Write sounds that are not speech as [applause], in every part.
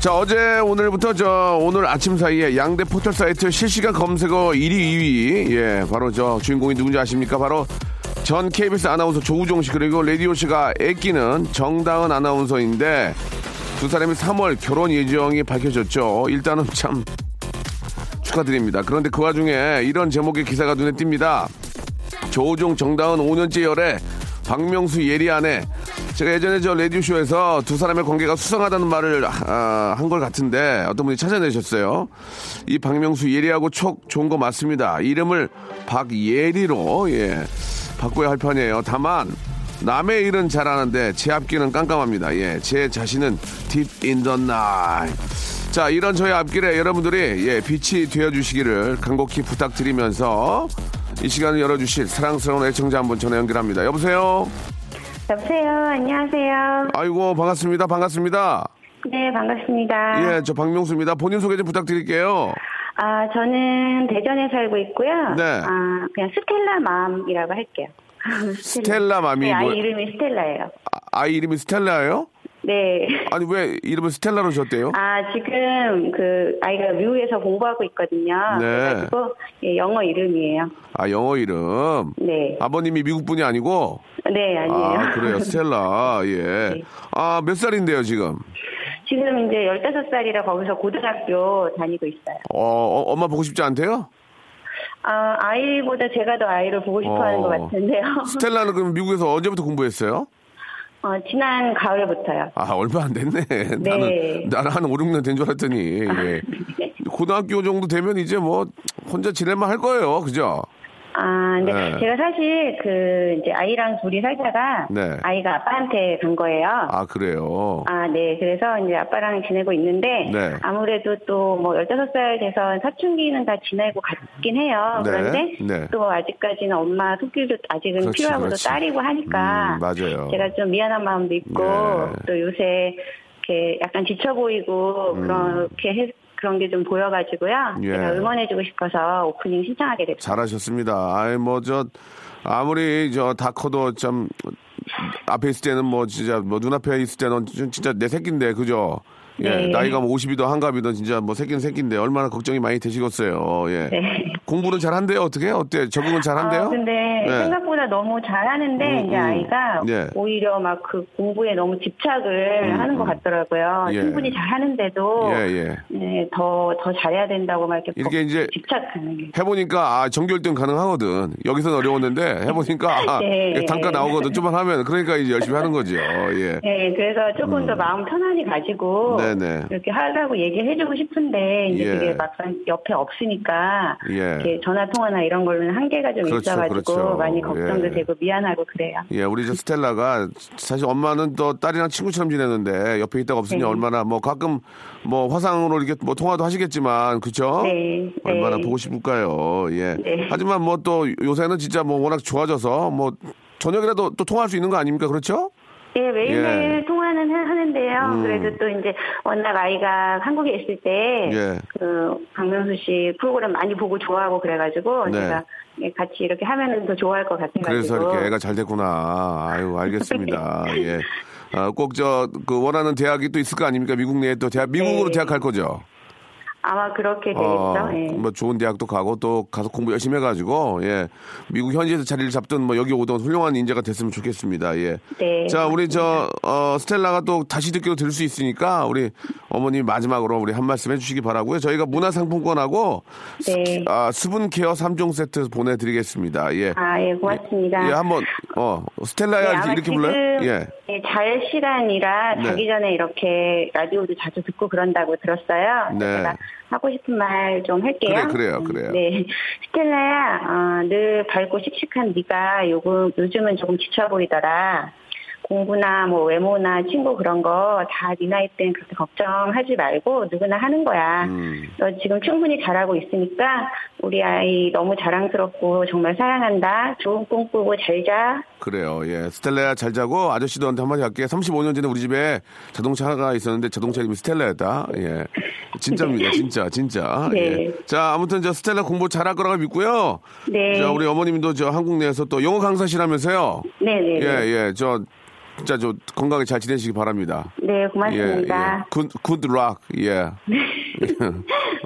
자 어제 오늘부터 저 오늘 아침 사이에 양대 포털 사이트 실시간 검색어 1위 2위. 예 바로 저 주인공이 누군지 아십니까? 바로 전 KBS 아나운서 조우종 씨 그리고 라디오 씨가 애끼는 정다은 아나운서인데 두 사람이 3월 결혼 예정이 밝혀졌죠. 일단은 참 축하드립니다. 그런데 그 와중에 이런 제목의 기사가 눈에 띕니다. 조우종 정다은 5년째 열애 박명수 예리 안에 제가 예전에 저 라디오쇼에서 두 사람의 관계가 수상하다는 말을 아, 한걸 같은데 어떤 분이 찾아내셨어요. 이 박명수 예리하고 촉 좋은 거 맞습니다. 이름을 박예리로 예 바꿔야 할 편이에요. 다만 남의 일은 잘하는데 제 앞길은 깜깜합니다. 예, 제 자신은 in the night. 자, 이런 저의 앞길에 여러분들이 예, 빛이 되어 주시기를 간곡히 부탁드리면서 이 시간을 열어 주실 사랑스러운 애청자 한 분 전화 연결합니다. 여보세요? 여보세요. 안녕하세요. 아이고, 반갑습니다. 반갑습니다. 네, 반갑습니다. 예, 저 박명수입니다. 본인 소개 좀 부탁드릴게요. 아, 저는 대전에 살고 있고요. 네. 아, 그냥 스텔라 맘이라고 할게요. 스텔라 맘이 [laughs] 네, 아이 뭐- 이름이 스텔라예요. 아, 아이 이름이 스텔라예요? 네. 아니, 왜 이름을 스텔라로 줬대요? 아, 지금 그 아이가 미국에서 공부하고 있거든요. 네. 그래가지고 예, 영어 이름이에요. 아, 영어 이름. 네. 아버님이 미국 분이 아니고? 네, 아니에요. 아, 그래요. [laughs] 스텔라. 예. 네. 아, 몇 살인데요, 지금? 지금 이제 15살이라 거기서 고등학교 다니고 있어요. 어, 어, 엄마 보고 싶지 않대요? 아, 아이보다 제가 더 아이를 보고 싶어 하는 어. 것 같은데요. [laughs] 스텔라는 그럼 미국에서 언제부터 공부했어요? 어, 지난 가을부터요. 아, 얼마 안 됐네. 나는, 나는 한 5, 6년 된 줄 알았더니. 예. 네. 고등학교 정도 되면 이제 뭐, 혼자 지낼만 할 거예요. 그죠? 아, 근데 네. 제가 사실 그 이제 아이랑 둘이 살다가 네. 아이가 아빠한테 간 거예요. 아, 그래요. 아, 네. 그래서 이제 아빠랑 지내고 있는데 네. 아무래도 또 뭐 15살 돼서 사춘기는 다 지내고 갔긴 해요. 네, 그런데 네. 또 아직까지는 엄마 손길도 아직은 그렇지, 필요하고 그렇지. 또 딸이고 하니까 음, 맞아요. 제가 좀 미안한 마음도 있고 네. 또 요새 이렇게 약간 지쳐 보이고 그렇게 해- 그런 게 좀 보여가지고요. 음. 예. 제가 응원해주고 싶어서 오프닝 신청하게 됐어요. 잘하셨습니다. 아이, 뭐, 저, 아무리 저 다 커도 참, 앞에 있을 때는 뭐, 진짜, 뭐, 눈앞에 있을 때는 진- 진짜 내 새끼인데, 그죠? 예, 네. 나이가 뭐 50이든 한갑이든 진짜 뭐 새끼는 새끼인데 얼마나 걱정이 많이 되시겠어요. 예. 네. [laughs] 공부는 잘한대요, 어떻게? 어때? 적응은 잘한대요? 아, 근데 네. 생각보다 너무 잘하는데 음, 이제 음. 아이가 네. 오히려 막 그 공부에 너무 집착을 음, 하는 것 음. 같더라고요. 예. 충분히 잘하는데도 예, 예. 네, 더, 더 잘해야 된다고 막 이렇게, 이렇게 이제 집착하는 게. 해보니까 아 정규 1등 가능하거든. 여기서는 어려웠는데 [laughs] 해보니까 아, 네. 단가 나오거든. [laughs] 좀만 하면 그러니까 이제 열심히 하는 거죠. 예. 네, 그래서 조금 더 마음 편안히 가지고 네 네. 이렇게 하라고 얘기해주고 싶은데 이제 예. 그게 막상 옆에 없으니까 예. 이렇게 전화 통화나 이런 걸로는 한계가 좀 그렇죠, 있어가지고 그렇죠. 많이 걱정도 예. 되고 미안하고 그래요. 예, 우리 저 스텔라가 사실 엄마는 또 딸이랑 친구처럼 지내는데 옆에 있다가 없으니 네. 얼마나 뭐 가끔 뭐 화상으로 이렇게 뭐 통화도 하시겠지만 그쵸? 네, 얼마나 네. 보고 싶을까요? 예. 네. 하지만 뭐 또 요새는 진짜 뭐 워낙 좋아져서 뭐 저녁이라도 또 통화할 수 있는 거 아닙니까? 그렇죠? 예, 매일매일 예. 통화는 하- 하는데요. 음. 그래도 또 이제 워낙 아이가 한국에 있을 때, 예. 그, 박명수 씨 프로그램 많이 보고 좋아하고 그래가지고, 네. 제가 예, 같이 이렇게 하면은 더 좋아할 것 같아가지고. 그래서 이렇게 애가 잘 됐구나. 아유, 알겠습니다. [laughs] 예. 아, 꼭 저, 그 원하는 대학이 또 있을 거 아닙니까? 미국 내에 또 대학, 미국으로 네. 대학 갈 거죠? 아마 그렇게 되겠죠. 어, 예. 뭐 좋은 대학도 가고 또 가서 공부 열심히 해가지고 예 미국 현지에서 자리를 잡든 뭐 여기 오던 훌륭한 인재가 됐으면 좋겠습니다. 예. 네. 자 우리 저 어, 스텔라가 또 다시 듣기로 들을 수 있으니까 우리 어머니 마지막으로 우리 한 말씀 해주시기 바라고요. 저희가 문화상품권하고 네. 아, 수분 케어 3종 세트 보내드리겠습니다. 예. 아, 예, 고맙습니다. 예, 한번 어 스텔라야 네, 이렇게, 불러요? 예. 예, 잘 시간이라 네. 자기 전에 이렇게 라디오도 자주 듣고 그런다고 들었어요. 네. 제가 하고 싶은 말 좀 할게요. 그래, 그래요, 그래요. 네, 스텔라야, 어, 늘 밝고 씩씩한 네가 요즘 요즘은 조금 지쳐 보이더라. 공부나 뭐 외모나 친구 그런 거 다 네 나이 땐 그렇게 걱정하지 말고 누구나 하는 거야. 음. 너 지금 충분히 잘하고 있으니까 우리 아이 너무 자랑스럽고 정말 사랑한다. 좋은 꿈 꾸고 잘 자. 그래요. 예. 스텔라야 잘 자고 아저씨도 한테 한마디 할게. 35년 전에 우리 집에 자동차가 있었는데 자동차 이름이 스텔라였다. 예. 진짜입니다. [laughs] 진짜, 진짜. 네. 예. 자, 아무튼 저 스텔라 공부 잘할 거라고 믿고요. 네. 자, 우리 어머님도 저 한국 내에서 또 영어 강사시라면서요. 네네. 예, 예. 저 진짜 저 건강하게 잘 지내시기 바랍니다. 네, 예, 고맙습니다. 예. Good, good luck. 예. [laughs]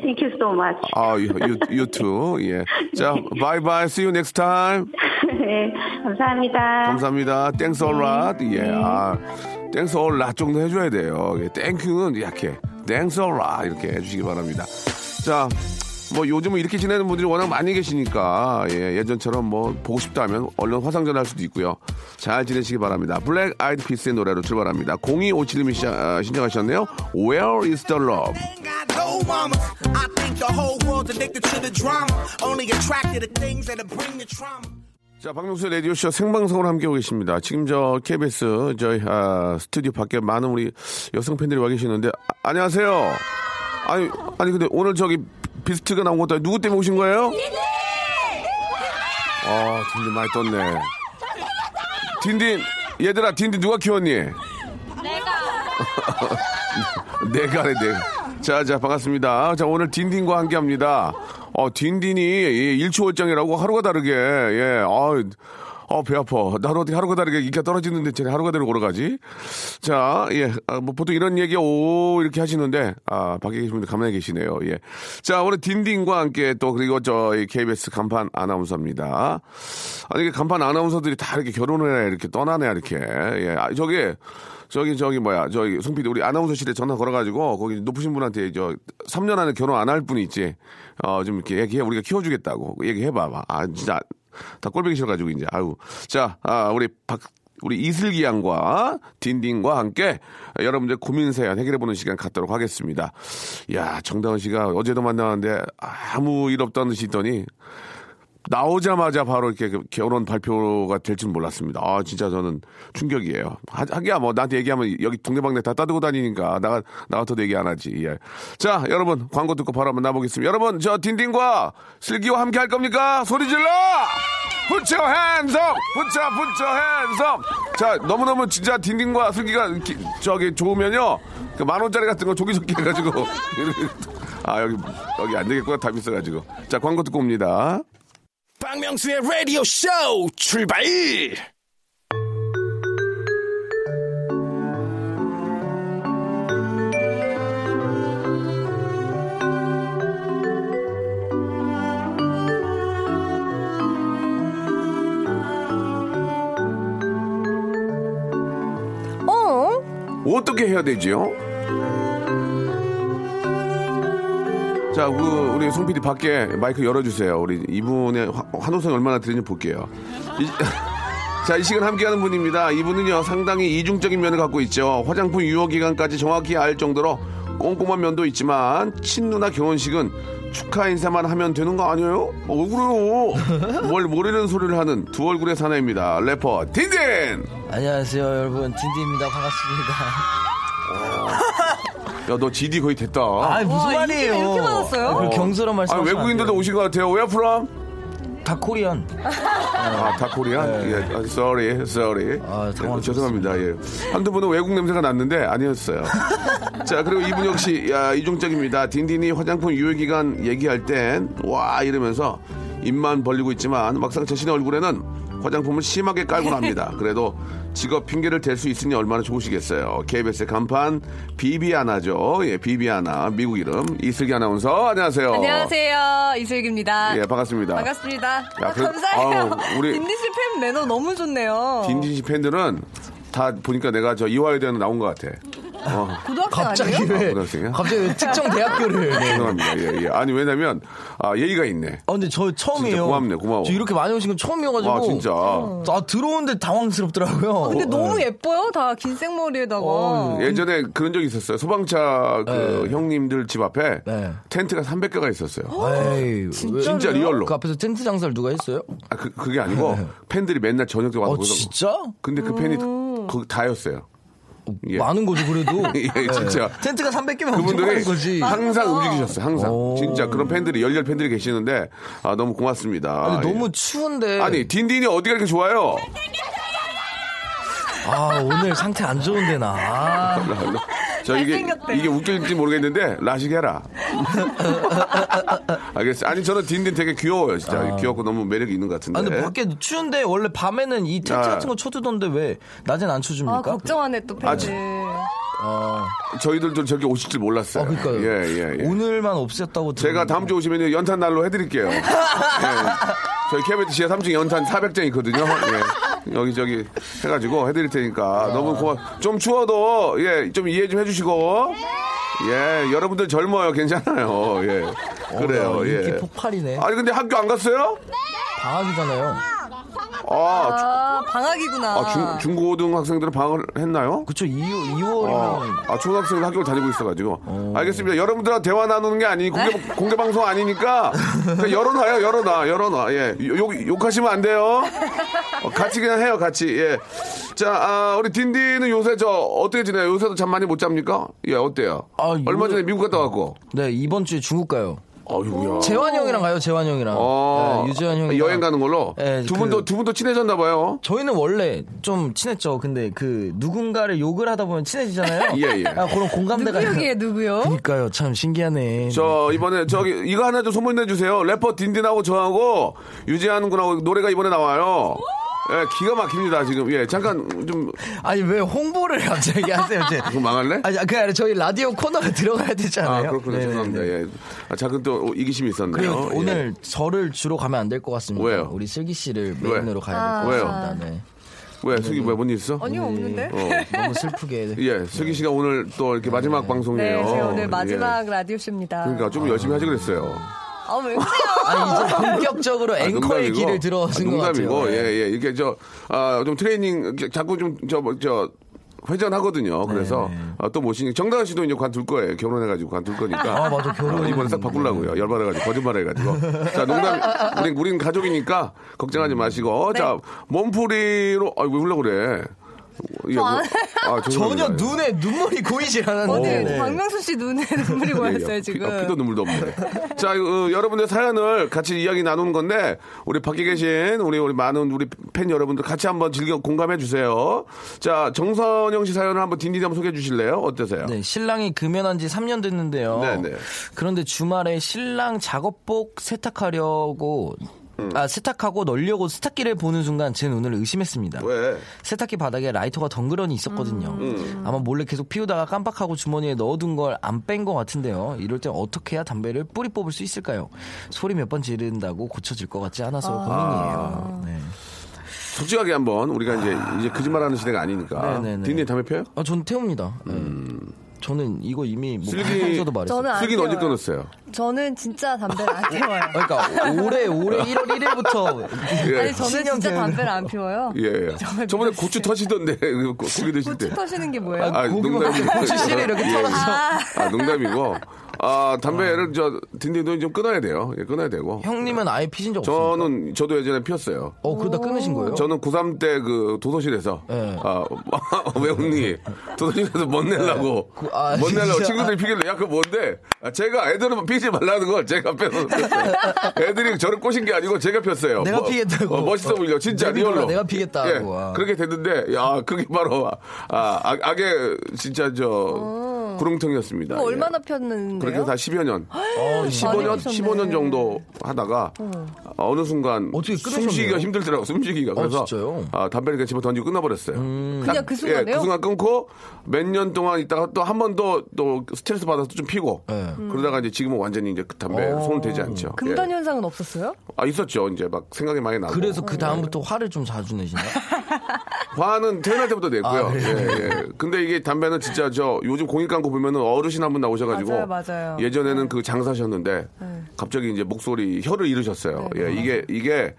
Thank you so much. 아, you, you, you too. 예. 자, bye bye. See you next time. [laughs] 네, 감사합니다. 감사합니다. Thanks a lot. 예. 아, thanks a lot 정도 해줘야 돼요. 예, thank you는 약해. thanks a lot 이렇게 해주시기 바랍니다. 자, 뭐 요즘은 이렇게 지내는 분들이 워낙 많이 계시니까 예, 예전처럼 뭐 보고 싶다면 얼른 화상전화 할 수도 있고요. 잘 지내시기 바랍니다. 블랙 아이드 피스의 노래로 출발합니다. 0257님이 신청하셨네요. Where is the love? 자, 박명수 라디오쇼 생방송으로 함께하고 계십니다. 지금 저 KBS 저희 아, 스튜디오 밖에 많은 우리 여성 팬들이 와 계시는데 아, 안녕하세요. 아니 아니 근데 오늘 저기 비스트가 나온 것도 누구 때문에 오신 거예요? 아, 딘딘 많이 떴네. 딘딘 얘들아 딘딘 누가 키웠니? 내가. 내가래 [laughs] 내가. 자, 자 반갑습니다. 자 오늘 딘딘과 함께 합니다. 어 딘딘이 예, 일초월장이라고 하루가 다르게 예, 아, 어, 배 아파. 나도 어떻게 하루가 다르게 인기가 떨어지는데 쟤네 하루가 다르게 걸어가지? 자, 예, 아, 뭐 보통 이런 얘기 오 이렇게 하시는데 아 밖에 계신 분들 가만히 계시네요. 예, 자 오늘 딘딘과 함께 또 그리고 저희 KBS 간판 아나운서입니다. 아니 이게 간판 아나운서들이 다 이렇게 결혼을 해 이렇게 떠나네 이렇게. 예, 아, 저기 저기 저기 뭐야 저기 송 PD 우리 아나운서실에 전화 걸어가지고 거기 높으신 분한테 저 3년 안에 결혼 안 할 분이 있지 어 좀 이렇게 얘기해 우리가 키워주겠다고 얘기해봐봐 아 진짜 다 꼴보기 싫어가지고 이제 아유 자 아, 우리 박 우리 이슬기 양과 딘딘과 함께 여러분들 고민 사연 해결해보는 시간 갖도록 하겠습니다. 야 정다은 씨가 어제도 만나는데 아무 일 없다는 듯이 있더니 나오자마자 바로 이렇게 그 결혼 발표가 될 줄 몰랐습니다. 아, 진짜 저는 충격이에요. 하, 하기야 뭐 나한테 얘기하면 여기 동네방네 다 따들고 다니니까 나가, 나 같아도 얘기 안 하지. 예. 자, 여러분, 광고 듣고 바로 한번 나보겠습니다. 여러분, 저 딘딘과 슬기와 함께 할 겁니까? 소리 질러! 부처 핸섬! 부처, 부처 핸섬! 자, 너무너무 진짜 딘딘과 슬기가 기- 저기 좋으면요. 그 만원짜리 같은 거 조기조기 해가지고. [laughs] 아, 여기, 여기 안 되겠구나. 다 비싸가지고. 자, 광고 듣고 옵니다. 박명수의 라디오 쇼 출발! 어? 어떻게 해야 되지요? 자, 그 우리 송 PD 밖에 마이크 열어주세요. 우리 이분의 화- 환호성이 얼마나 들리는지 볼게요. 이, [laughs] 자, 이 시간 함께하는 분입니다. 이분은요 상당히 이중적인 면을 갖고 있죠. 화장품 유효 기간까지 정확히 알 정도로 꼼꼼한 면도 있지만 친누나 결혼식은 축하 인사만 하면 되는 거 아니에요? 어, 그래요? [laughs] 뭘 모르는 소리를 하는 두 얼굴의 사나이입니다. 래퍼 딘딘. 안녕하세요 여러분 딘딘입니다 반갑습니다 야, 너 GD 거의 됐다. 아 무슨 와, 말이에요 이렇게 많았어요? 그 경솔한 말씀 아, 외국인들도 오신 것 같아요. Where from? 다 코리안 아, 다 코리안? 예, 아, sorry, sorry. 아, 예. 죄송합니다. 예. 한두 분은 외국 냄새가 났는데 아니었어요. [laughs] 자, 그리고 이분 역시 야, 이중적입니다. 딘딘이 화장품 유효기간 얘기할 땐 와 이러면서 입만 벌리고 있지만 막상 자신의 얼굴에는 화장품을 심하게 깔곤 합니다. [laughs] 그래도 직업 핑계를 댈 수 있으니 얼마나 좋으시겠어요. KBS의 간판 비비아나죠. 예, 비비아나 미국 이름 이슬기 아나운서 안녕하세요. 안녕하세요. 이슬기입니다. 예, 반갑습니다. 반갑습니다. 야, 아, 그래- 감사해요. 아우, 우리- 딘디씨 팬 매너 너무 좋네요. 딘딘 씨 팬들은 다 보니까 내가 저 이화여대는 나온 것 같아. 어, 고등학생 갑자기 아니에요? 왜 고등학생이야? 갑자기 왜 특정 대학교를 네. 죄송합니다. 예, 예. 아니 왜냐면 아, 예의가 있네. 아 근데 저 처음이에요. 진짜 고맙네, 고마워. 저 이렇게 많이 오신 건 처음이어가지고. 와 진짜. 아 들어오는데 당황스럽더라고요. 근데 어, 너무 네. 예뻐요. 다 긴 생머리에다가. 어, 예전에 그런 적이 있었어요. 소방차 그 네. 형님들 집 앞에 네. 텐트가 300개가 있었어요. 에이, 왜- 진짜 real로. 그 앞에서 텐트 장사를 누가 했어요? 아, 그, 그게 아니고 팬들이 맨날 저녁 때 와서 어 진짜? 근데 그 팬이 음. 거기 다였어요. 예. 많은 거죠 그래도. [laughs] 예, 진짜. 텐트가 300개면 엄청 그분들이 많은 거지. 항상 움직이셨어요. 항상. 오. 진짜 그런 팬들이 열렬 팬들이 계시는데 아, 너무 고맙습니다. 아니, 예. 너무 추운데. 아니 딘딘이 어디가 이렇게 좋아요? 아 오늘 상태 안 좋은데 나. [laughs] 아, 저 이게 잘생겼대. 이게 웃길지 모르겠는데 라식 해라. [laughs] 알겠어. 아니 저는 딘딘 되게 귀여워요. 진짜 귀엽고 너무 매력이 있는 것 같은데. 아, 근데 밖에 추운데 원래 밤에는 이 텐트 아. 같은 거 쳐두던데 왜 낮엔 안 아, 쳐줍니까? 걱정하네, 또 팬들. 아, 저- 저희들도 저렇게 오실 줄 몰랐어요. 아, 그러니까요. 예, 예, 예. 오늘만 없앴다고 제가 다음 주에 오시면 연탄 날로 해드릴게요. [laughs] 예. 저희 KBS 지하 3층에 연탄 400장 있거든요. 예. 여기저기 해가지고 해드릴 테니까 너무 고마. 좀 추워도 예, 좀 이해 좀 해주시고. 예, 여러분들 젊어요, 괜찮아요. 예, 그래요. 어, 인기 예. 폭발이네. 아니 근데 학교 안 갔어요? 방학이잖아요. 아, 아, 방학이구나. 아 중, 중고등 학생들은 방학을 했나요? 그쵸 2, 2월이면 아, 아, 초등학생 학교를 다니고 있어가지고. 알겠습니다. 여러분들하고 대화 나누는 게 아니, 공개, 공개 방송 아니니까. 그냥 열어놔요, 열어놔, 열어놔. 예. 욕, 욕하시면 안 돼요. 어, 같이 그냥 해요, 같이. 예. 자, 아, 우리 딘딘은 요새 저, 어떻게 지내요? 요새도 잠 많이 못 잡니까? 예, 어때요? 아, 얼마 요- 전에 미국 갔다 왔고. 네 이번 주에 중국 가요. 어휴야. 재환 형이랑 가요. 재환 형이랑. 어, 네, 유재환 형이 여행 가는 걸로? 네, 두 그- 분도, 두 분도 친해졌나 봐요. 저희는 원래 좀 친했죠. 근데 그 누군가를 욕을 하다 보면 친해지잖아요. [laughs] 예, 예. 아, 그런 공감대가. 누구 얘기해, 누구요? 그니까요. 참 신기하네. 저 이번에 저기 이거 하나 좀 소문내 주세요. 래퍼 딘딘하고 저하고 유재한 군하고 노래가 이번에 나와요. 예, 기가 막힙니다 지금. 예, 잠깐 좀 아니 왜 홍보를 갑자기 하세요? 제. 그거 망할래? 아니 그게 아니라 저희 라디오 코너가 들어가야 되잖아요. 아 그렇군요. 네네네. 죄송합니다. 예. 아, 잠깐 또 이기심이 있었네요. 그리고 예. 오늘 저를 주로 가면 안 될 것 같습니다. 왜요? 우리 슬기 씨를 메인으로 가야 될것 왜요? 같습니다. 네. 왜 슬기 왜뭔 일 있어? 아니요, 없는데? 어. 너무 슬프게. 예, 슬기 씨가 오늘 또 이렇게 마지막 방송이에요. 네, 제가 오늘 예. 마지막 라디오 쇼입니다. 그러니까 좀 열심히 하지 그랬어요. 아, 왜 그래요? 아 이제 [laughs] 본격적으로 아, 앵커의 농담이고. 길을 들어선 아, 것 같아요. 농담이고, 네. 예, 예. 이렇게 저, 아, 좀 트레이닝, 자꾸 좀, 저, 뭐, 저, 회전하거든요. 그래서 네. 아, 또 모시니 정다은 씨도 이제 관둘 거예요. 결혼해가지고 관둘 거니까. 아, 맞아. 결혼. 어, 이번에 싹 바꾸려고요. 열받아가지고 거짓말해가지고. 자 농담. 우린 우린 가족이니까 걱정하지 마시고. 네. 자 몸풀이로. 아왜 울려 그래? 예, 안- 그- 아, [laughs] 전혀. 눈에 눈물이 고이질 않았는데. 어디, 네. 박명수 씨 눈에 [laughs] 눈물이 예, 예. 고였어요, 피, 지금. 어, 피도 눈물도 없는데. 자, 어, 여러분들 사연을 같이 이야기 나누는 건데, 우리 밖에 계신 우리, 우리 많은 우리 팬 여러분들 같이 한번 즐겨 공감해 주세요. 자, 정선영 씨 사연을 한번 딘딘 한번 소개해 주실래요? 어떠세요? 네, 신랑이 금연한 지 3년 됐는데요. 네, 네. 그런데 주말에 신랑 작업복 세탁하려고 음. 아, 세탁하고 널려고 세탁기를 보는 순간 제 눈을 의심했습니다. 왜? 세탁기 바닥에 라이터가 덩그러니 있었거든요. 음. 아마 몰래 계속 피우다가 깜빡하고 주머니에 넣어둔 걸 안 뺀 것 같은데요. 이럴 땐 어떻게 해야 담배를 뿌리 뽑을 수 있을까요? 소리 몇 번 지른다고 고쳐질 것 같지 않아서 고민이에요. 네. 솔직하게 한번 우리가 이제 이제 거짓말하는 시대가 아니니까. 네네네. 딘딘 담배 펴요? 아, 전 태웁니다. 네. 저는 이거 이미 뭐 음. 슬기- 방송에서도 말했어요. 저는 안 쓰긴 언제. 끊었어요? 저는 진짜 담배를 안 피워요. 그러니까 올해 올해 1월 1일부터 예. 아니, 저는 진짜 담배를 안 피워요. 예, 예. [laughs] 저번에. 고추 터시던데 고- 고기 드실 때. 고추 터시는 게 뭐예요? 아, 농담이고. 고추 씨를 이렇게 예, 예. 털어서. 아, 농담이고. 아, 담배를 저 딘딘도 좀 끊어야 돼요. 예, 끊어야 되고. 형님은 아예 피신 적 없어요. 저는 저도 예전에 피웠어요. 어 그러다 끊으신 거예요? 저는 고3 때 그 도서실에서 네. 아, [laughs] 왜 웃니? 도서실에서 멋 내려고 그- 아, 멋 내려고 진짜. 친구들이 피길래 야, 그 뭔데? 아, 제가 애들은 피지 말라는 걸 제가 폈어요. 애들이 저를 꼬신 게 아니고 제가 폈어요. 내가 뭐, 피겠다고. 어, 멋있어 보이려 진짜 real로. 내가 피겠다고. 예, 아. 그렇게 됐는데 야, 그게 바로 아, 악, 악의 진짜 저 구렁텅이였습니다. 그거 예. 얼마나 폈는데요? 그렇게 다 10여 년, [gasps] 어, 15년, 많이 15년 정도 하다가 어 느 순간 어떻게? 숨쉬기가 힘들더라고 숨쉬기가 그래서 진짜요? 아, 담배를 그냥 집어 던지고 끊어버렸어요. 그냥 그 순간에요? 예, 그 순간 끊고 몇 년 동안 있다가 또 한 번 더 또 스트레스 받아서 좀 피고 네. 그러다가 이제 지금은 완전히 이제 그 담배 어. 손 대지 않죠. 금단 예. 현상은 없었어요? 아 있었죠. 이제 막 생각이 많이 나고. 그래서 그 다음부터 화를 좀 자주 내시나요? [laughs] 화는 태어날 때부터 냈고요. 아, 예, 예. 근데 이게 담배는 진짜 저 요즘 공익 광고 보면은 어르신 한 분 나오셔가지고 맞아요, 맞아요. 예전에는 그 장사셨는데 네. 갑자기 이제 목소리 혀를 잃으셨어요. 예, 이게 이게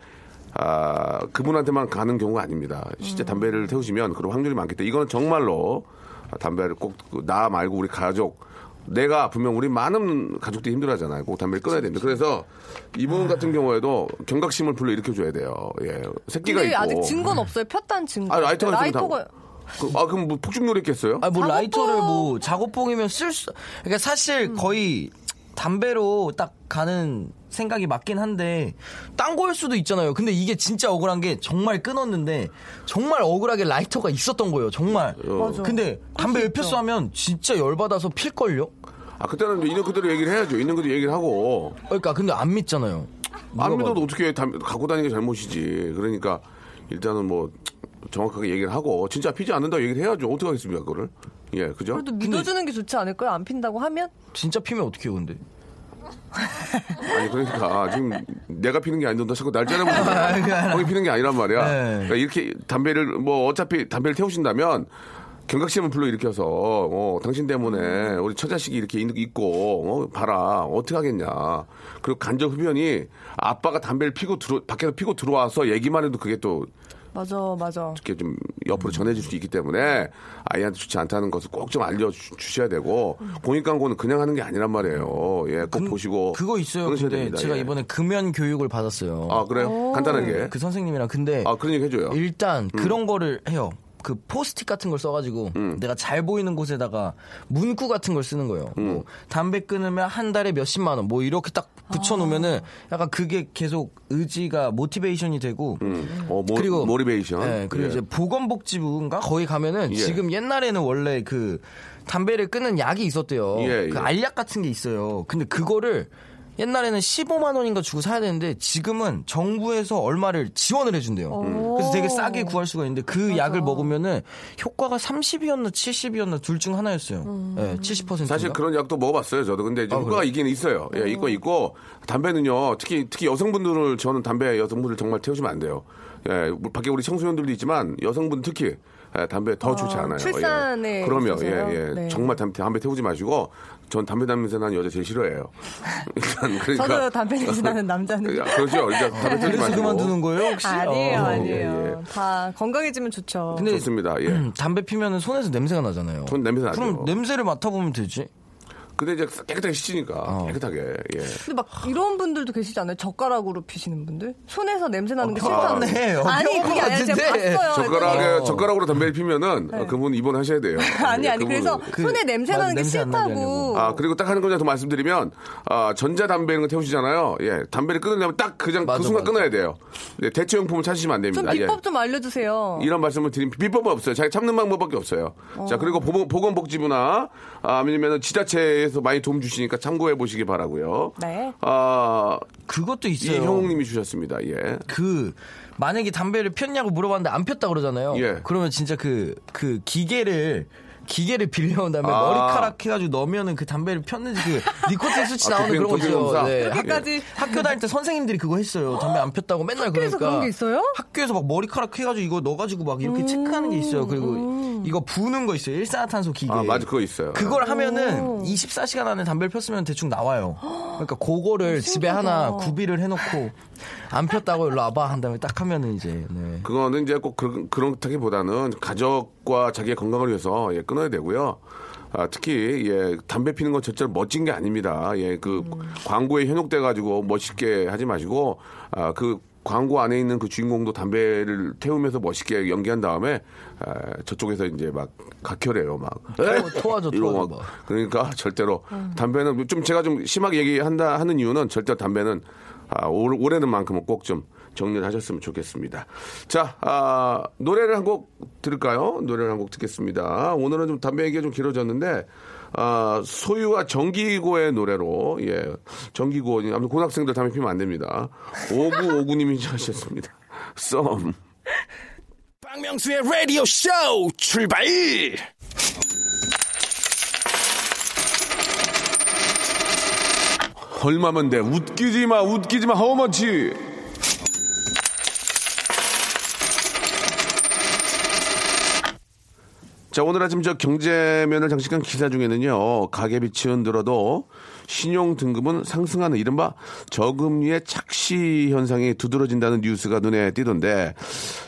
아 그분한테만 가는 경우가 아닙니다. 실제 음. 담배를 태우시면 그런 확률이 많기 때문에 이거는 정말로 담배를 꼭 나 말고 우리 가족 내가 아프면 우리 많은 가족들이 힘들어하잖아요. 꼭 담배를 끊어야 됩니다. 그래서 이분 같은 경우에도 경각심을 불러 일으켜 줘야 돼요. 예, 새끼가 근데 있고. 아직 증거는 없어요. 폈다는 증거. 아, 라이터가 있으면 다- 라이터가 그, 아, 그럼 뭐 폭죽놀이 했겠어요? 아, 뭐. 라이터를 뭐 작업봉이면 쓸 수, 그러니까 사실 음. 거의 담배로 딱 가는 생각이 맞긴 한데 딴 거일 수도 있잖아요. 근데 이게 진짜 억울한 게 정말 끊었는데 정말 억울하게 라이터가 있었던 거예요. 정말. 맞아. 근데 담배. 폈어 하면 진짜 열받아서 필걸요? 아, 그때는 있는 그대로 얘기를 해야죠. 있는 그대로 얘기를 하고. 그러니까 근데 안 믿잖아요. 안 믿어도 어떻게 담, 갖고 다니는 게 잘못이지. 그러니까 일단은 뭐 정확하게 얘기를 하고 진짜 피지 않는다고 얘기를 해야죠. 어떻게 하겠습니까, 그거를? 예, 그죠? 그래도 믿어주는 게 좋지 않을까요? 안 핀다고 하면? 진짜 피면 어떻게 해요, 근데? [laughs] 아니, 그러니까 지금 내가 피는 게 아닌데 너 자꾸 날 째려보는 거기 [laughs] 피는 게 아니란 말이야. 네. 그러니까 이렇게 담배를 뭐 어차피 담배를 태우신다면 경각심을 불러 일으켜서 어, 당신 때문에 우리 처자식이 이렇게 있- 있고 어, 봐라 어떻게 하겠냐. 그리고 간접 흡연이 아빠가 담배를 피고 들어 밖에서 피고 들어와서 얘기만 해도 그게 또 맞아, 맞아. 이렇게 좀 옆으로 전해질 수 있기 때문에 아이한테 좋지 않다는 것을 꼭 좀 알려주셔야 되고 공익 광고는 그냥 하는 게 아니란 말이에요. 예, 꼭 보시고 그거 있어요. 근데 됩니다. 제가 예. 이번에 금연 교육을 받았어요. 아 그래요? 간단하게. 그 선생님이랑 근데 아 그런 얘기 해줘요. 일단 음. 그런 거를 해요. 그 포스트잇 같은 걸 써가지고 내가 잘 보이는 곳에다가 문구 같은 걸 쓰는 거예요. 음. 뭐 담배 끊으면 한 달에 몇십만 원, 뭐 이렇게 딱 붙여놓으면은 약간 그게 계속 의지가 motivation이 되고 음. 어, 모, 그리고 motivation. 네, 그리고 예. 이제 보건복지부인가 거기 가면은 예. 지금 옛날에는 원래 그 담배를 끊는 약이 있었대요. 예, 그 예. 알약 같은 게 있어요. 근데 그거를 옛날에는 15만 원인가 주고 사야 되는데 지금은 정부에서 얼마를 지원을 해준대요. 그래서 되게 싸게 구할 수가 있는데 그 약을 먹으면은 효과가 30이었나 70이었나 둘 중 하나였어요. 네, 70%. 사실 그런 약도 먹어봤어요, 저도. 근데 이제 아, 효과가 그래요? 있긴 있어요. 예, 있고 있고 담배는요, 특히 특히 여성분들을 저는 담배 여성분들 정말 태우시면 안 돼요. 예, 뭐 밖에 우리 청소년들도 있지만 여성분 특히 예, 담배 더 좋지 않아요. 출산에 예. 그럼요, 있어서요? 예, 예. 네. 정말 담배, 담배 태우지 마시고 전 담배 담면서 나는 여자 제일 싫어해요. 일단 [laughs] 그러니까 저도 담배 냄새 나는 남자는. 야, 그렇죠. 일단 담배 태우지 그래서 마시고. 그만두는 거예요 혹시? 아니에요, 어. 아니에요. 예, 다 건강해지면 좋죠. 근데 좋습니다. 예. 음, [clears throat] 담배 피면은 손에서 냄새가 나잖아요. 손 냄새 나죠. 그럼 냄새를 맡아보면 되지. 근데 이제 깨끗하게 씻으니까 어. 깨끗하게. 예. 근데 막 이런 분들도 계시지 않아요? 젓가락으로 피시는 분들? 손에서 냄새 나는 게 병원에 싫다는. 어, 아니, 그게 아니라 제가. 봤어요. 젓가락에 어. 젓가락으로 담배를 피면은 어, 그분 입원하셔야 돼요. [laughs] 아니, 예, 아니. 그분은. 그래서 그- 손에 냄새 나는 게 싫다고. 아 그리고 딱 하는 거더 말씀드리면 아, 전자 담배 이런 거 태우시잖아요. 예, 담배를 끊으려면 딱 그냥 그 맞아, 순간 맞아. 끊어야 돼요. 네, 대체용품을 찾으시면 안좀 됩니다. 비법 예. 좀 알려주세요. 이런 말씀을 드린 비법은 없어요. 자기 참는 방법밖에 없어요. 자 그리고 보건, 보건복지부나 아, 아니면 지자체 에서 많이 도움 주시니까 참고해 보시기 바라고요. 네. 아 그것도 있어요. 이형욱님이 주셨습니다. 예. 그 만약에 담배를 폈냐고 물어봤는데 안 폈다 그러잖아요. 예. 그러면 진짜 그 그 기계를 기계를 빌려온 다음에 아. 머리카락 해가지고 넣으면은 그 담배를 폈는지 그 니코틴 수치 아, 나오는 도핑- 그런 거 있어요. 네. 그렇게까지. 학교 다닐 때 선생님들이 그거 했어요. 담배 안 폈다고 맨날 학교에서 그러니까 그런 게 있어요? 학교에서 막 머리카락 해가지고 이거 넣어가지고 막 이렇게 음. 체크하는 게 있어요. 그리고 이거 부는 거 있어요. 일산화탄소 기계. 아 맞아 그거 있어요. 그걸 하면은 24시간 안에 담배를 폈으면 대충 나와요. 그러니까 그거를 집에 하나 구비를 해놓고 안 폈다고 일로 와봐 한 다음에 딱 하면은 이제 네. 그거는 이제 꼭 그런, 그렇다기보다는 가족과 자기의 건강을 위해서 예, 끊어야 되고요. 아, 특히 예, 담배 피는 건 절대로 멋진 게 아닙니다. 예, 그 광고에 현혹돼 가지고 멋있게 하지 마시고 아, 그 광고 안에 있는 그 주인공도 담배를 태우면서 멋있게 연기한 다음에 아, 저쪽에서 이제 막 각혈해요, 막 토- 토하죠, 이러고 토하죠, 막. 막. 그러니까 절대로 담배는 좀 제가 좀 심하게 얘기한다 하는 이유는 절대 담배는 아, 올- 올해는 만큼은 꼭 좀 정리를 하셨으면 좋겠습니다. 자, 아, 노래를 한 곡 들을까요? 노래를 한 곡 듣겠습니다. 오늘은 좀 담배 얘기가 좀 길어졌는데, 아, 소유와 정기고의 노래로, 예, 정기고, 아무튼 고등학생들 담배 피면 안 됩니다. 5959님이 하셨습니다. 썸. 박명수의 라디오 쇼 출발! 얼마면 돼? 웃기지 마, 웃기지 마, 허머치! 자, 오늘 아침 저 경제면을 장식한 기사 중에는요, 가계비치 흔들어도 신용 등급은 상승하는 이른바 저금리의 착시 현상이 두드러진다는 뉴스가 눈에 띄던데,